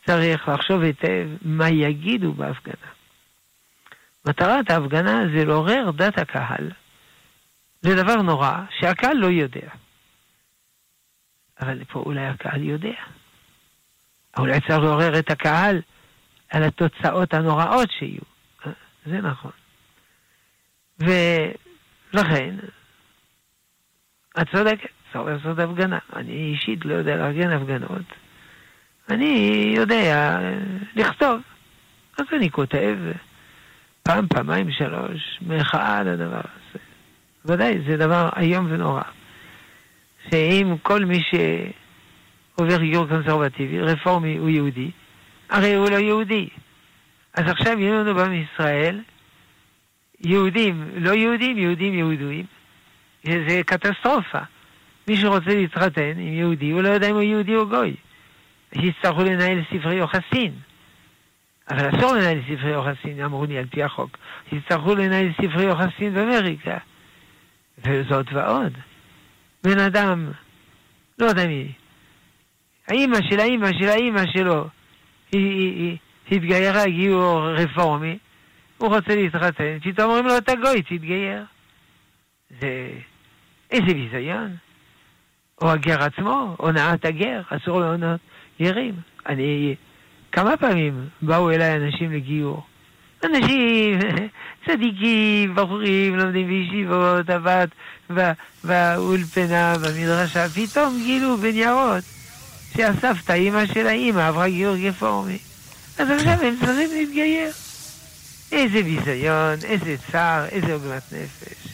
צריך לחשוב היטב מה יגידו בהפגנה. מטרת ההפגנה זה לעורר דת הקהל לדבר נורא שהקהל לא יודע. אבל פה אולי הקהל יודע. אולי צריך לעורר את הקהל על התוצאות הנוראות שיהיו. זה נכון. ולכן, את צודקת, צריך לעשות הפגנה. אני אישית לא יודע לארגן הפגנות. אני יודע לכתוב. אז אני כותב פעם, פעמיים, שלוש, מחאה על הדבר הזה. ודאי, זה דבר איום ונורא. שאם כל מי שעובר גיור קונסרבטיבי, רפורמי, הוא יהודי, הרי הוא לא יהודי. אז עכשיו יהיו לנו בעם ישראל יהודים, לא יהודים, יהודים יהודים. זה קטסטרופה. מי שרוצה להתחתן עם יהודי, הוא לא יודע אם הוא יהודי או גוי. יצטרכו לנהל ספרי יוחסין. אבל אסור לנהל ספרי יוחסין, אמרו לי על פי החוק. יצטרכו לנהל ספרי יוחסין באמריקה. וזאת ועוד. בן אדם, לא יודע מי, האימא של האימא של האימא שלו, היא, היא, היא התגיירה גיור רפורמי, הוא רוצה להתחתן, פתאום אומרים לו, אתה גוי, תתגייר. זה איזה ביזיון. או הגר עצמו, הונאת הגר, אסור להונות גרים. אני, כמה פעמים באו אליי אנשים לגיור. אנשים, צדיקים, בחורים, לומדים בישיבות, הבת באולפנה, במדרשה, פתאום גילו בניירות שהסבתא, אימא של האימא, עברה גיור רפורמי. אז עכשיו הם צריכים להתגייר. איזה ביזיון, איזה צער, איזה עוגמת נפש.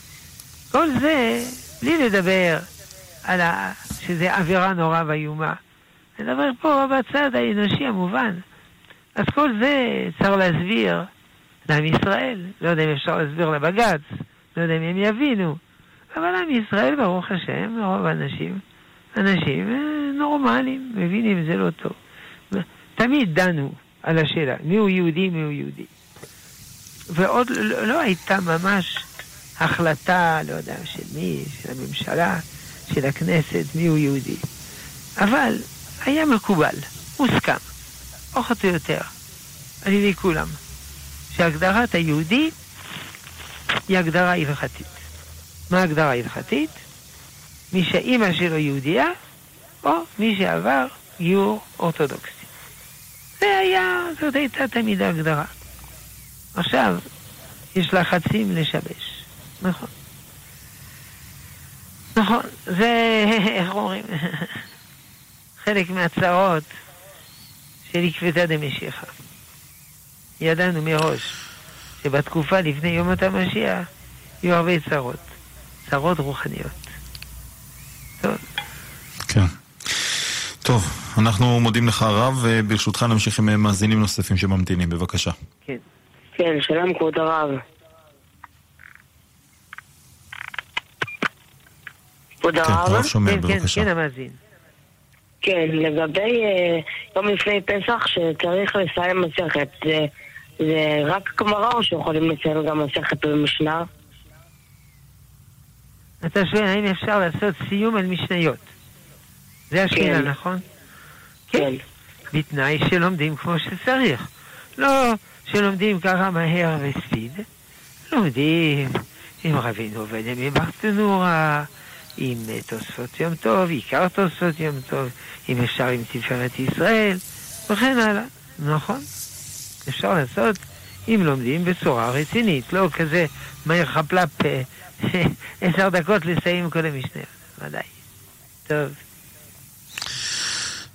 כל זה, בלי לדבר על ה... שזה עבירה נורא ואיומה. נדבר פה בצד האנושי המובן. אז כל זה צריך להסביר לעם ישראל. לא יודע אם אפשר להסביר לבג"ץ, לא יודע אם הם יבינו. אבל עם ישראל, ברוך השם, רוב האנשים, אנשים אה, נורמליים, מבינים, זה לא טוב. תמיד דנו על השאלה, מיהו יהודי, מיהו יהודי. ועוד לא, לא הייתה ממש החלטה, לא יודע, של מי, של הממשלה, של הכנסת, מיהו יהודי. אבל היה מקובל, מוסכם, פחות או יותר, על ידי כולם, שהגדרת היהודי היא הגדרה הלכתית. מה ההגדרה ההלכתית? מי שאימא שלו יהודייה, או מי שעבר גיור אורתודוקסי. זה היה, זאת הייתה תמיד ההגדרה. עכשיו, יש לחצים לשבש. נכון. נכון, זה, איך אומרים, חלק מהצרות של עקבתא דמשיחא. ידענו מראש שבתקופה לפני יום המשיח יהיו הרבה צרות. צרות רוחניות. טוב. כן. טוב, אנחנו מודים לך הרב, וברשותך נמשיך עם מאזינים נוספים שממתינים, בבקשה. כן. כן, שלום כבוד הרב. כבוד כן, הרב? שומע, כן, כן. כן, המאזין. כן, לגבי אה, יום לפני פסח שצריך לסיים מסכת, זה, זה רק גמרא או שיכולים לציין גם מסכת ומשנה? אתה שואל האם אפשר לעשות סיום על משניות. זה השאלה, כן. נכון? כן. בתנאי שלומדים כמו שצריך. לא שלומדים ככה מהר וספיד, לומדים עם רבינו עובדיה מברטנורה, עם אה, תוספות יום טוב, עיקר תוספות יום טוב, אם אפשר עם תפארת ישראל, וכן הלאה. נכון, אפשר לעשות אם לומדים בצורה רצינית, לא כזה מהר חפלפ עשר דקות לסיים כל המשנה, ודאי. טוב.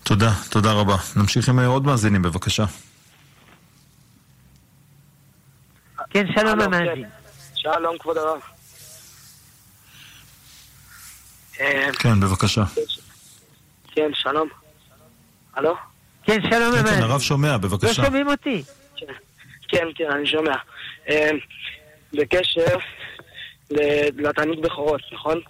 תודה, תודה רבה. נמשיך עם עוד מאזינים, בבקשה. כן, שלום המאזין. שלום, כבוד הרב. כן, בבקשה. כן, שלום. הלו? כן, שלום כן, המאזין. הרב שומע, לא בבקשה. שומעים אותי. כן, כן, אני שומע. אה, בקשר ל- לתענית בכורות, נכון?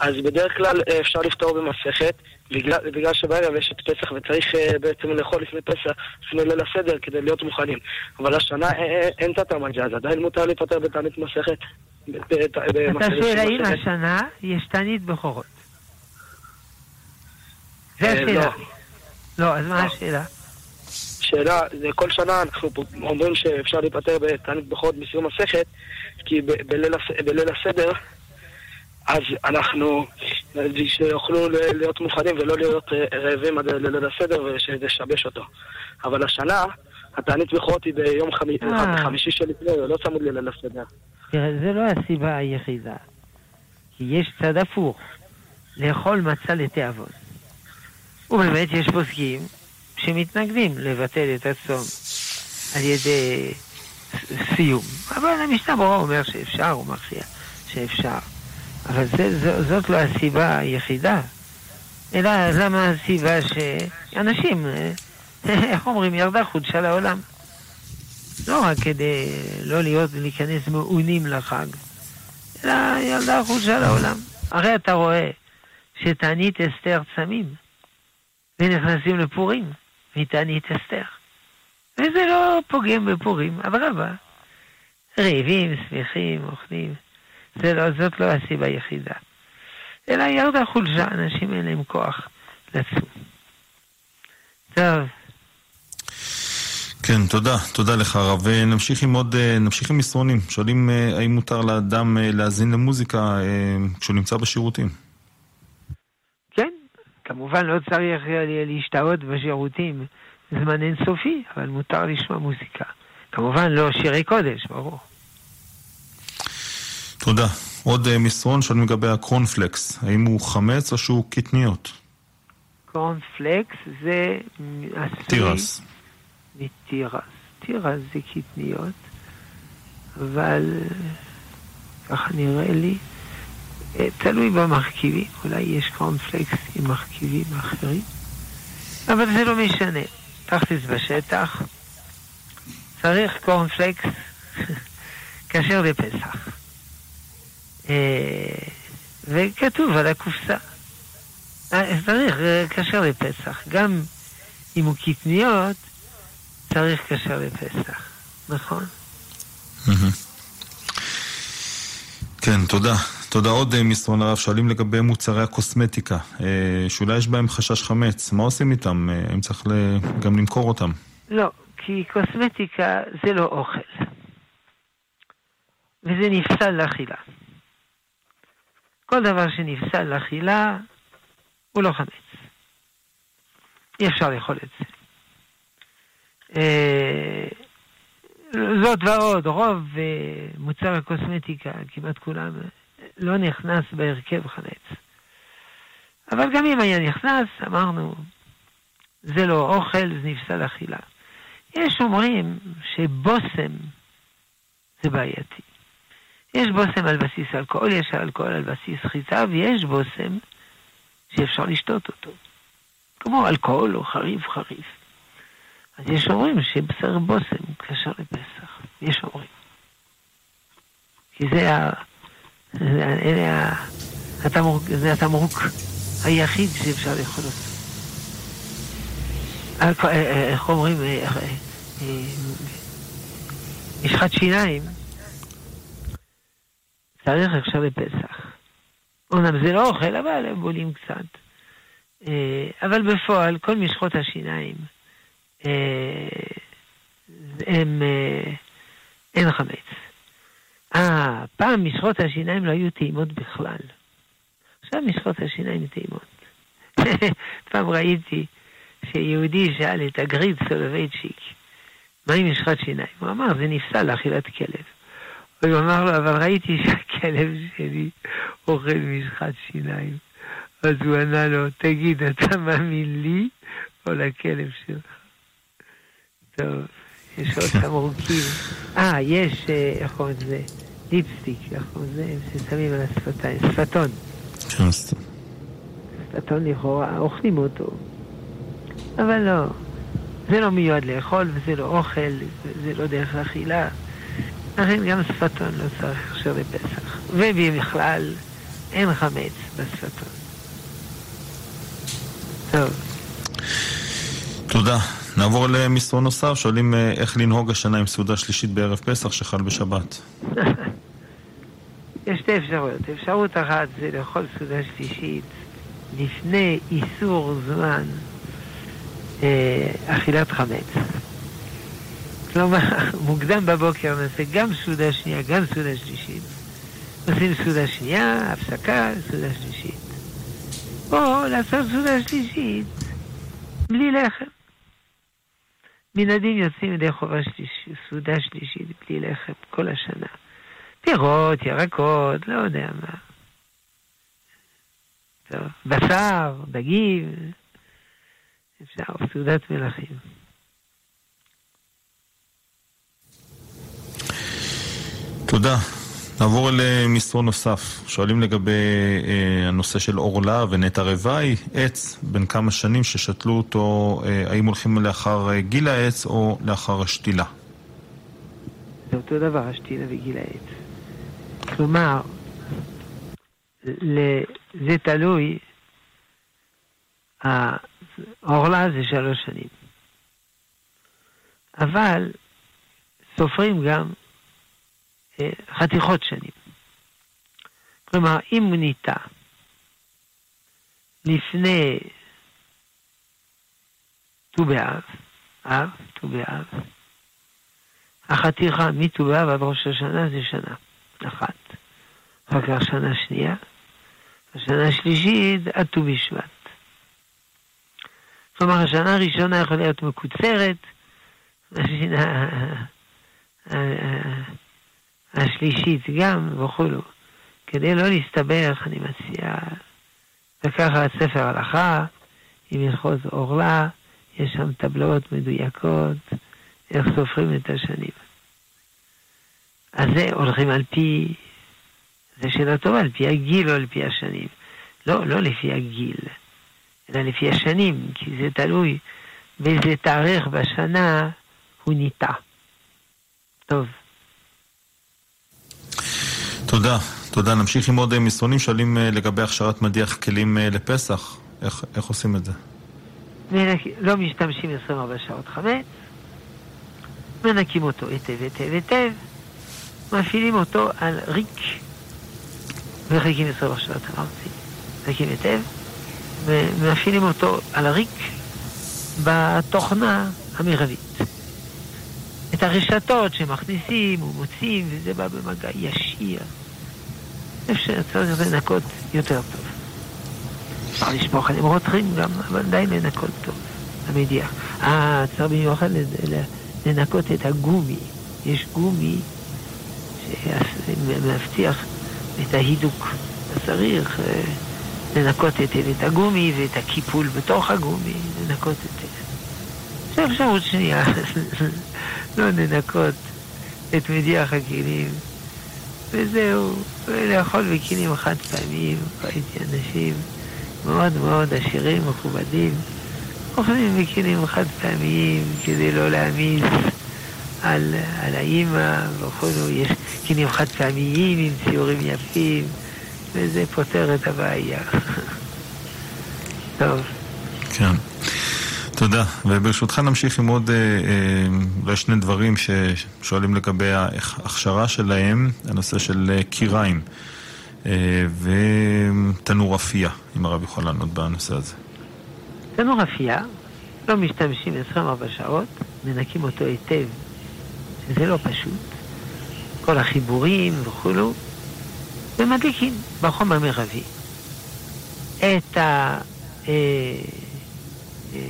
אז בדרך כלל אה, אפשר לפתור במסכת, בגלל, בגלל שבערב יש את פסח וצריך אה, בעצם לאכול לפני פסח, לפני ליל הסדר, כדי להיות מוכנים. אבל השנה אה, אין את הטעם הזה, אז עדיין מותר להיפטר בתענית מסכת. אתה שואל האם. השנה יש תענית בכורות. זה השאלה. לא. לא, אז מה השאלה? שאלה, זה כל שנה אנחנו אומרים שאפשר להיפטר בתענית בכורות בסיום מסכת, כי בליל הסדר, אז אנחנו, שיוכלו להיות מוכנים ולא להיות אה, רעבים עד ליל הסדר ושזה ישבש אותו. אבל השנה, התענית בכורות היא ביום חמי- אה. חמישי שלפני, לא צמוד לליל הסדר. תראה, זה לא הסיבה היחידה. כי יש צד הפוך, לאכול מצה לתיאבון. ובאמת יש פוסקים שמתנגדים לבטל את הצום על ידי סיום. אבל המשנה ברורה אומר שאפשר, הוא מכריע שאפשר. אבל זה, זו, זאת לא הסיבה היחידה. אלא למה הסיבה שאנשים, איך אומרים, ירדה חודשה לעולם. לא רק כדי לא להיות, להיכנס מעונים לחג, אלא ילדה חודשה לעולם. הרי אתה רואה שתענית אסתר צמים, ונכנסים לפורים מתענית אסתר. וזה לא פוגם בפורים, אבל רבה. רעבים, שמחים, אוכלים. זה לא, זאת לא הסיבה היחידה. אלא ירדה חולשה, אנשים אין להם כוח לצום. טוב. כן, תודה, תודה לך הרב. ונמשיך עם עוד, אה, נמשיך עם מסרונים. שואלים אה, האם מותר לאדם אה, להאזין למוזיקה כשהוא נמצא בשירותים. כן, כמובן לא צריך להשתהות בשירותים זמן אינסופי, אבל מותר לשמוע מוזיקה. כמובן לא שירי קודש, ברור. תודה. עוד אה, מסרון שואלים לגבי הקורנפלקס. האם הוא חמץ או שהוא קטניות? קורנפלקס זה תירס. מתירס. תירס זה קטניות, אבל אה, ככה נראה לי, אה, תלוי במרכיבים, אולי יש קורנפלקס עם מרכיבים אחרים, אבל זה לא משנה. תכלס בשטח, צריך קורנפלקס כשר לפסח. אה, וכתוב על הקופסה. אה, צריך אה, כשר לפסח. גם אם הוא קטניות, צריך כשר לפסח, נכון? כן, תודה. תודה עוד מסרון הרב. שואלים לגבי מוצרי הקוסמטיקה, שאולי יש בהם חשש חמץ. מה עושים איתם? האם צריך גם למכור אותם? לא, כי קוסמטיקה זה לא אוכל. וזה נפסל לאכילה. כל דבר שנפסל לאכילה הוא לא חמץ. אי אפשר לאכול את זה. אה, זאת ועוד, רוב אה, מוצר הקוסמטיקה, כמעט כולם, לא נכנס בהרכב חמץ. אבל גם אם היה נכנס, אמרנו, זה לא אוכל, זה נפסל אכילה. יש אומרים שבושם זה בעייתי. יש בושם על בסיס אלכוהול, יש אלכוהול על בסיס חיטה, ויש בושם שאפשר לשתות אותו. כמו אלכוהול או חריף חריף. אז יש אומרים שבשר בושם קשר לפסח. יש אומרים. כי זה ה... זה, אלה ה... התמרוק, זה התמרוק היחיד שאפשר לאכול אותו. אלכוה- אה, אה, איך אומרים? אה, אה, אה, משחת שיניים צריך עכשיו לפסח. אומנם זה לא אוכל, אבל הם בולים קצת. אה, אבל בפועל, כל משחות השיניים אה, הם, אה, אין חמץ. אה, פעם משחות השיניים לא היו טעימות בכלל. עכשיו משחות השיניים טעימות. פעם ראיתי שיהודי שאל את הגריד סולובייצ'יק, מה עם משחת שיניים? הוא אמר, זה נפסל לאכילת כלב. הוא אמר לו, אבל ראיתי שהכלב שלי אוכל משחת שיניים. אז הוא ענה לו, תגיד, אתה מאמין לי או לכלב שלך? טוב, יש עוד תמרוקים. אה, יש, אה, איך קוראים לזה? ליפסטיק, איך קוראים לזה? ששמים על השפתיים, שפתון. כן, שפתון לכאורה, אוכלים אותו. אבל לא, זה לא מיועד לאכול, וזה לא אוכל, וזה לא דרך אכילה. לכן גם שפתון לא צריך עכשיו לפסח. ובכלל, אין חמץ בשפתון. טוב. תודה. נעבור למסרון נוסף, שואלים אה, איך לנהוג השנה עם סעודה שלישית בערב פסח שחל בשבת. יש שתי אפשרויות. אפשרות אחת זה לאכול סעודה שלישית לפני איסור זמן אה, אכילת חמץ. כלומר, מוקדם בבוקר נעשה גם סעודה שנייה, גם סעודה שלישית. עושים סעודה שנייה, הפסקה, סעודה שלישית. או לעשות סעודה שלישית בלי לחם. מנהדים יוצאים ידי חובה שליש, סעודה שלישית בלי לחם כל השנה. פירות, ירקות, לא יודע מה. טוב, בשר, דגים, אפשר, סעודת מלכים. תודה. נעבור למסרון נוסף. שואלים לגבי אה, הנושא של עורלה ונטע רוואי, עץ בן כמה שנים ששתלו אותו, אה, האם הולכים לאחר אה, גיל העץ או לאחר השתילה? זה אותו דבר, השתילה וגיל העץ. כלומר, זה תלוי, העורלה זה שלוש שנים. אבל סופרים גם אה, חתיכות שנים. כלומר, אם ניטע לפני ט"ו באב, אב, ט"ו באב, החתיכה מט"ו באב עד ראש השנה זה שנה אחת. אחר כך שנה שנייה, השנה השלישית עד ט"ו בשבט. כלומר, השנה הראשונה יכולה להיות מקוצרת, השנה השלישית גם וכולו. כדי לא להסתבך, אני מציע לקחת ספר הלכה עם הלכות עורלה, יש שם טבלאות מדויקות, איך סופרים את השנים. אז זה הולכים על פי, זה שאלה טובה, על פי הגיל או על פי השנים. לא, לא לפי הגיל, אלא לפי השנים, כי זה תלוי באיזה תאריך בשנה הוא ניטע. טוב. תודה. תודה. נמשיך עם עוד אה, מסרונים שואלים אה, לגבי הכשרת מדיח כלים אה, לפסח. איך, איך עושים את זה? לא משתמשים 24 שעות חמץ, מנקים אותו היטב היטב היטב, מפעילים אותו על ריק, מחכים 24 שעות אמרתי, מנקים היטב, ומפעילים אותו על הריק בתוכנה המרבית. את הרשתות שמכניסים ומוצאים, וזה בא במגע ישיר. אפשר צריך לנקות יותר טוב. אפשר לשפוך עליהם רותחים גם, אבל די לנקות טוב, המדיח. אה, צריך במיוחד לנקות את הגומי. יש גומי שמבטיח את ההידוק. צריך אה, לנקות היטב את הגומי ואת הקיפול בתוך הגומי, לנקות היטב. עכשיו אפשרות שנייה, לא לנקות את מדיח הכלים, וזהו, ולאכול בכלים חד פעמיים, ראיתי אנשים מאוד מאוד עשירים, מכובדים, אוכלים בכלים חד פעמיים כדי לא להעמיס על, על האימא וכו', יש כלים חד פעמיים עם ציורים יפים, וזה פותר את הבעיה. טוב. כן. תודה. וברשותך נמשיך עם עוד אולי אה, שני דברים ששואלים לגבי ההכשרה שלהם, הנושא של אה, קיריים אה, ותנור אפייה, אם הרב יכול לענות בנושא הזה. תנור אפייה, לא משתמשים 24 שעות, מנקים אותו היטב, שזה לא פשוט. כל החיבורים וכולו, ומדליקים בחום המרבי את ה... אה, אה,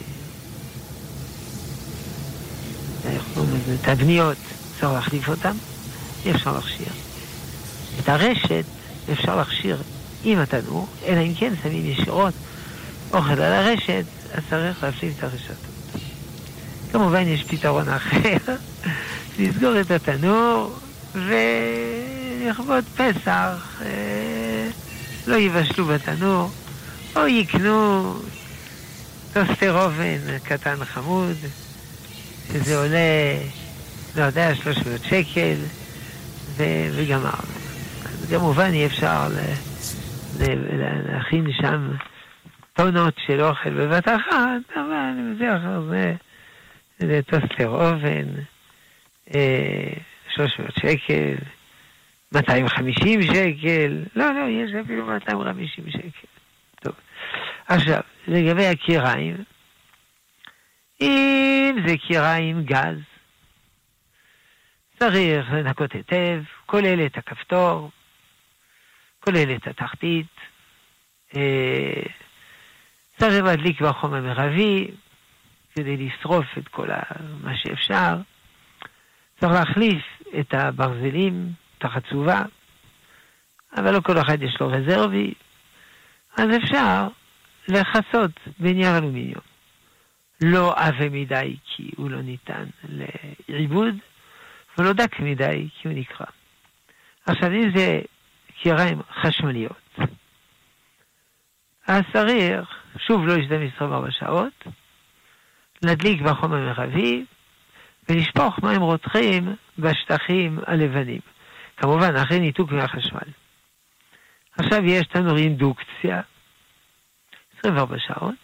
איך קוראים לזה? תבניות, צריך להחליף אותן, אי אפשר להכשיר. את הרשת אפשר להכשיר עם התנור, אלא אם כן שמים ישירות אוכל על הרשת, אז צריך להפליף את הרשתות. כמובן יש פתרון אחר, לסגור את התנור ולכבוד פסח אה, לא יבשלו בתנור, או יקנו טוסטר אובן קטן חמוד, שזה עולה, לא יודע, 300 שקל, ו- וגמרנו. כמובן אי אפשר להכין שם טונות של אוכל בבת אחת, אבל בדרך כלל זה, זה טוסטר אובן, אה, 300 שקל, 250 שקל, לא, לא, יש אפילו 250 שקל. טוב. עכשיו, לגבי הקיריים, אם זה קיריים גז, צריך לנקות היטב, כולל את הכפתור, כולל את התחתית, אה, צריך להדליק בחום המרבי כדי לשרוף את כל מה שאפשר. צריך להחליף את הברזלים, את החצובה, אבל לא כל אחד יש לו רזרבי, אז אפשר לכסות בנייר אלומיניום. לא עבה מדי כי הוא לא ניתן לעיבוד, ולא דק מדי כי הוא נקרע. עכשיו, אם זה קיריים חשמליות, אז צריך, שוב לא להשתמש 24 שעות, להדליק בחום המרבי ולשפוך מים רותחים בשטחים הלבנים. כמובן, אחרי ניתוק מהחשמל. עכשיו יש תנור אינדוקציה, 24 שעות,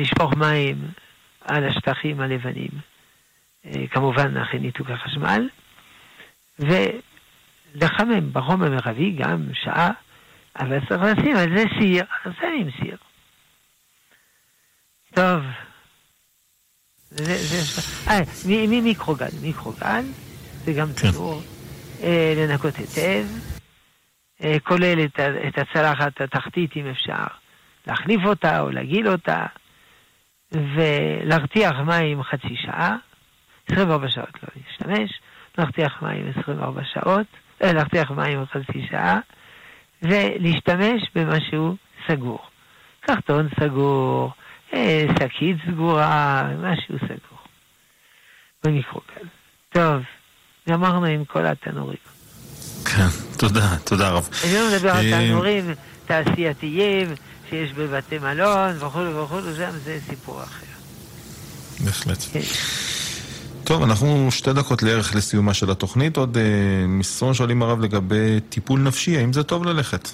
לשפוך מים על השטחים הלבנים, אה, כמובן אחרי ניתוק החשמל, ולחמם בחום המרבי גם שעה, אבל צריך לשים על זה סיר, אז שמים סיר. טוב. זה, זה, אה, ממיקרוגל, מיקרוגל, זה גם כן. תנור, אה, לנקות היטב, אה, כולל את, את הצלחת התחתית אם אפשר, להחליף אותה או להגיל אותה, ולהרתיח מים חצי שעה, 24 שעות לא להשתמש, להרתיח מים 24 שעות, אה, להרתיח מים חצי שעה, ולהשתמש במשהו סגור. קרטון סגור, אה, שקית סגורה, משהו סגור. במיקרוגל. טוב, גמרנו עם כל התנורים. כן, תודה, תודה רב. אני לא מדבר על אה, תנורים תעשייתיים שיש בבתי מלון וכו' וכו', זה סיפור אחר. בהחלט. כן. טוב, אנחנו שתי דקות לערך לסיומה של התוכנית. עוד אה, מסרון שואלים הרב לגבי טיפול נפשי, האם זה טוב ללכת?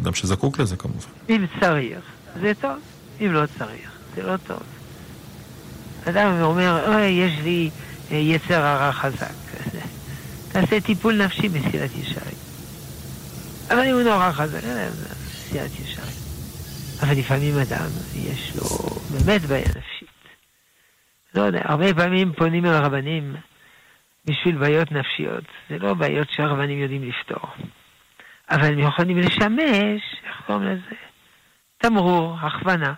אדם שזקוק לזה כמובן. אם צריך, זה טוב. אם לא צריך, זה לא טוב. אדם אומר, אוי, יש לי אה, יצר הרע חזק. תעשה טיפול נפשי מסילת ישרים. אבל אם הוא נורא חזק, מסילת ישרים. אבל לפעמים אדם, יש לו באמת בעיה נפשית. לא יודע, הרבה פעמים פונים אל הרבנים בשביל בעיות נפשיות. זה לא בעיות שהרבנים יודעים לפתור. אבל הם יכולים לשמש, איך קוראים לזה? תמרור, הכוונה.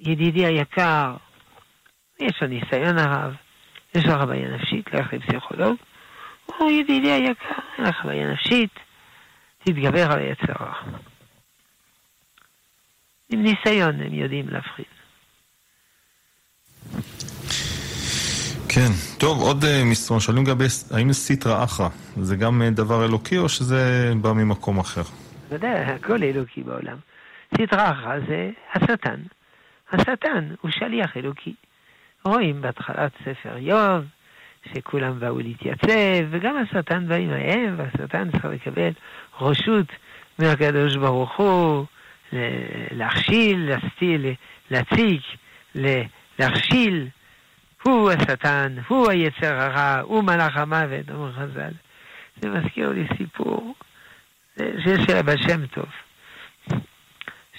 ידידי היקר, יש לו ניסיון הרב, יש לך בעיה נפשית, לך לפסיכולוג, או ידידי היקר, אין לך בעיה נפשית, תתגבר על היצרה. עם ניסיון הם יודעים להפחיד. כן, טוב, עוד uh, מסרון, שואלים לגבי האם סיטרא אחרא, זה גם uh, דבר אלוקי או שזה בא ממקום אחר? אתה יודע, הכל אלוקי בעולם. סיטרא אחרא זה השטן. השטן הוא שליח אלוקי. רואים בהתחלת ספר איוב, שכולם באו להתייצב, וגם השטן בא עמהם, והשטן צריך לקבל רשות מהקדוש ברוך הוא, להכשיל, להסתיל, להציג, להכשיל. הוא השטן, הוא היצר הרע, הוא מלאך המוות, אומר חז"ל. זה מזכיר לי סיפור שיש של הבא שם טוב.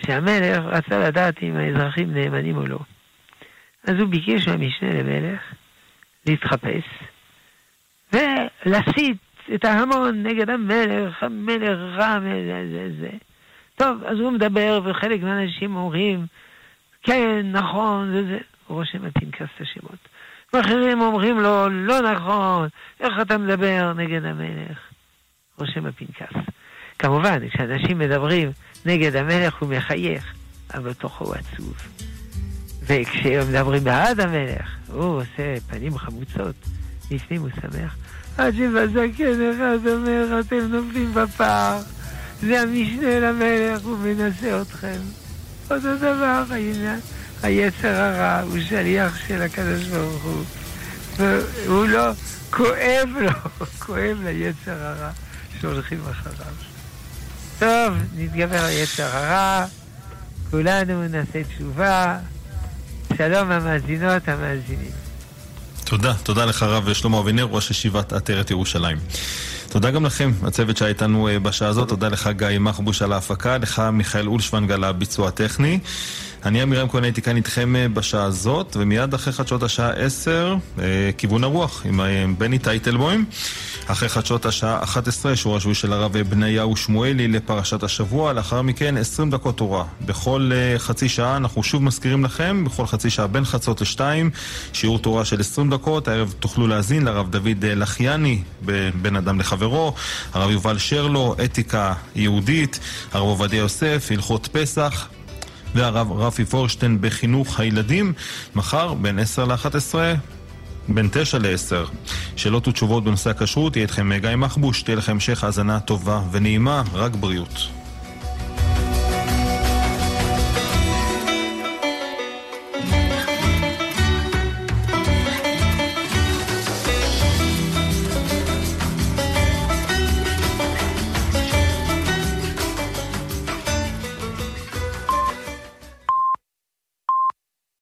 שהמלך רצה לדעת אם האזרחים נאמנים או לא. אז הוא ביקש מהמשנה למלך להתחפש ולהסית את ההמון נגד המלך, המלך רע, זה, זה, זה. טוב, אז הוא מדבר, וחלק מהאנשים אומרים, כן, נכון, זה זה. הוא רושם בפנקס את השמות. ואחרים אומרים לו, לא נכון, איך אתה מדבר נגד המלך? רושם בפנקס. כמובן, כשאנשים מדברים נגד המלך הוא מחייך, אבל בתוכו הוא עצוב. וכשהם מדברים בעד המלך, הוא עושה פנים חמוצות, לפנים הוא שמח. עד שבזקן אחד אומר, אתם נופלים בפער, זה המשנה למלך, הוא מנסה אתכם. אותו דבר, היצר הרע הוא שליח של הקדוש ברוך הוא, והוא לא, כואב לו, כואב ליצר הרע שהולכים אחריו. טוב, נתגבר על יצר הרע, כולנו נעשה תשובה. שלום המאזינות, המאזינים. תודה, תודה לך הרב שלמה אבינר, ראש ישיבת עטרת ירושלים. תודה גם לכם, הצוות שהיה איתנו אה, בשעה הזאת, תודה לך גיא מחבוש על ההפקה, לך מיכאל אולשוונג על הביצוע הטכני. אני עמירם כהן הייתי כאן איתכם אה, בשעה הזאת, ומיד אחרי חדשות השעה 10, אה, כיוון הרוח עם בני טייטלבוים. אחרי חדשות השעה 11, שור השבועי של הרב בניהו שמואלי לפרשת השבוע, לאחר מכן 20 דקות תורה. בכל חצי שעה אנחנו שוב מזכירים לכם, בכל חצי שעה בין חצות לשתיים, שיעור תורה של 20 דקות, הערב תוכלו להאזין לרב דוד לחיאני, בין אדם לחברו, הרב יובל שרלו, אתיקה יהודית, הרב עובדיה יוסף, הלכות פסח. והרב רפי פורשטיין בחינוך הילדים, מחר בין 10 ל-11 בין 9 ל-10. שאלות ותשובות בנושא הכשרות, יהיה איתכם גיא מחבוש, תהיה לכם המשך האזנה טובה ונעימה, רק בריאות.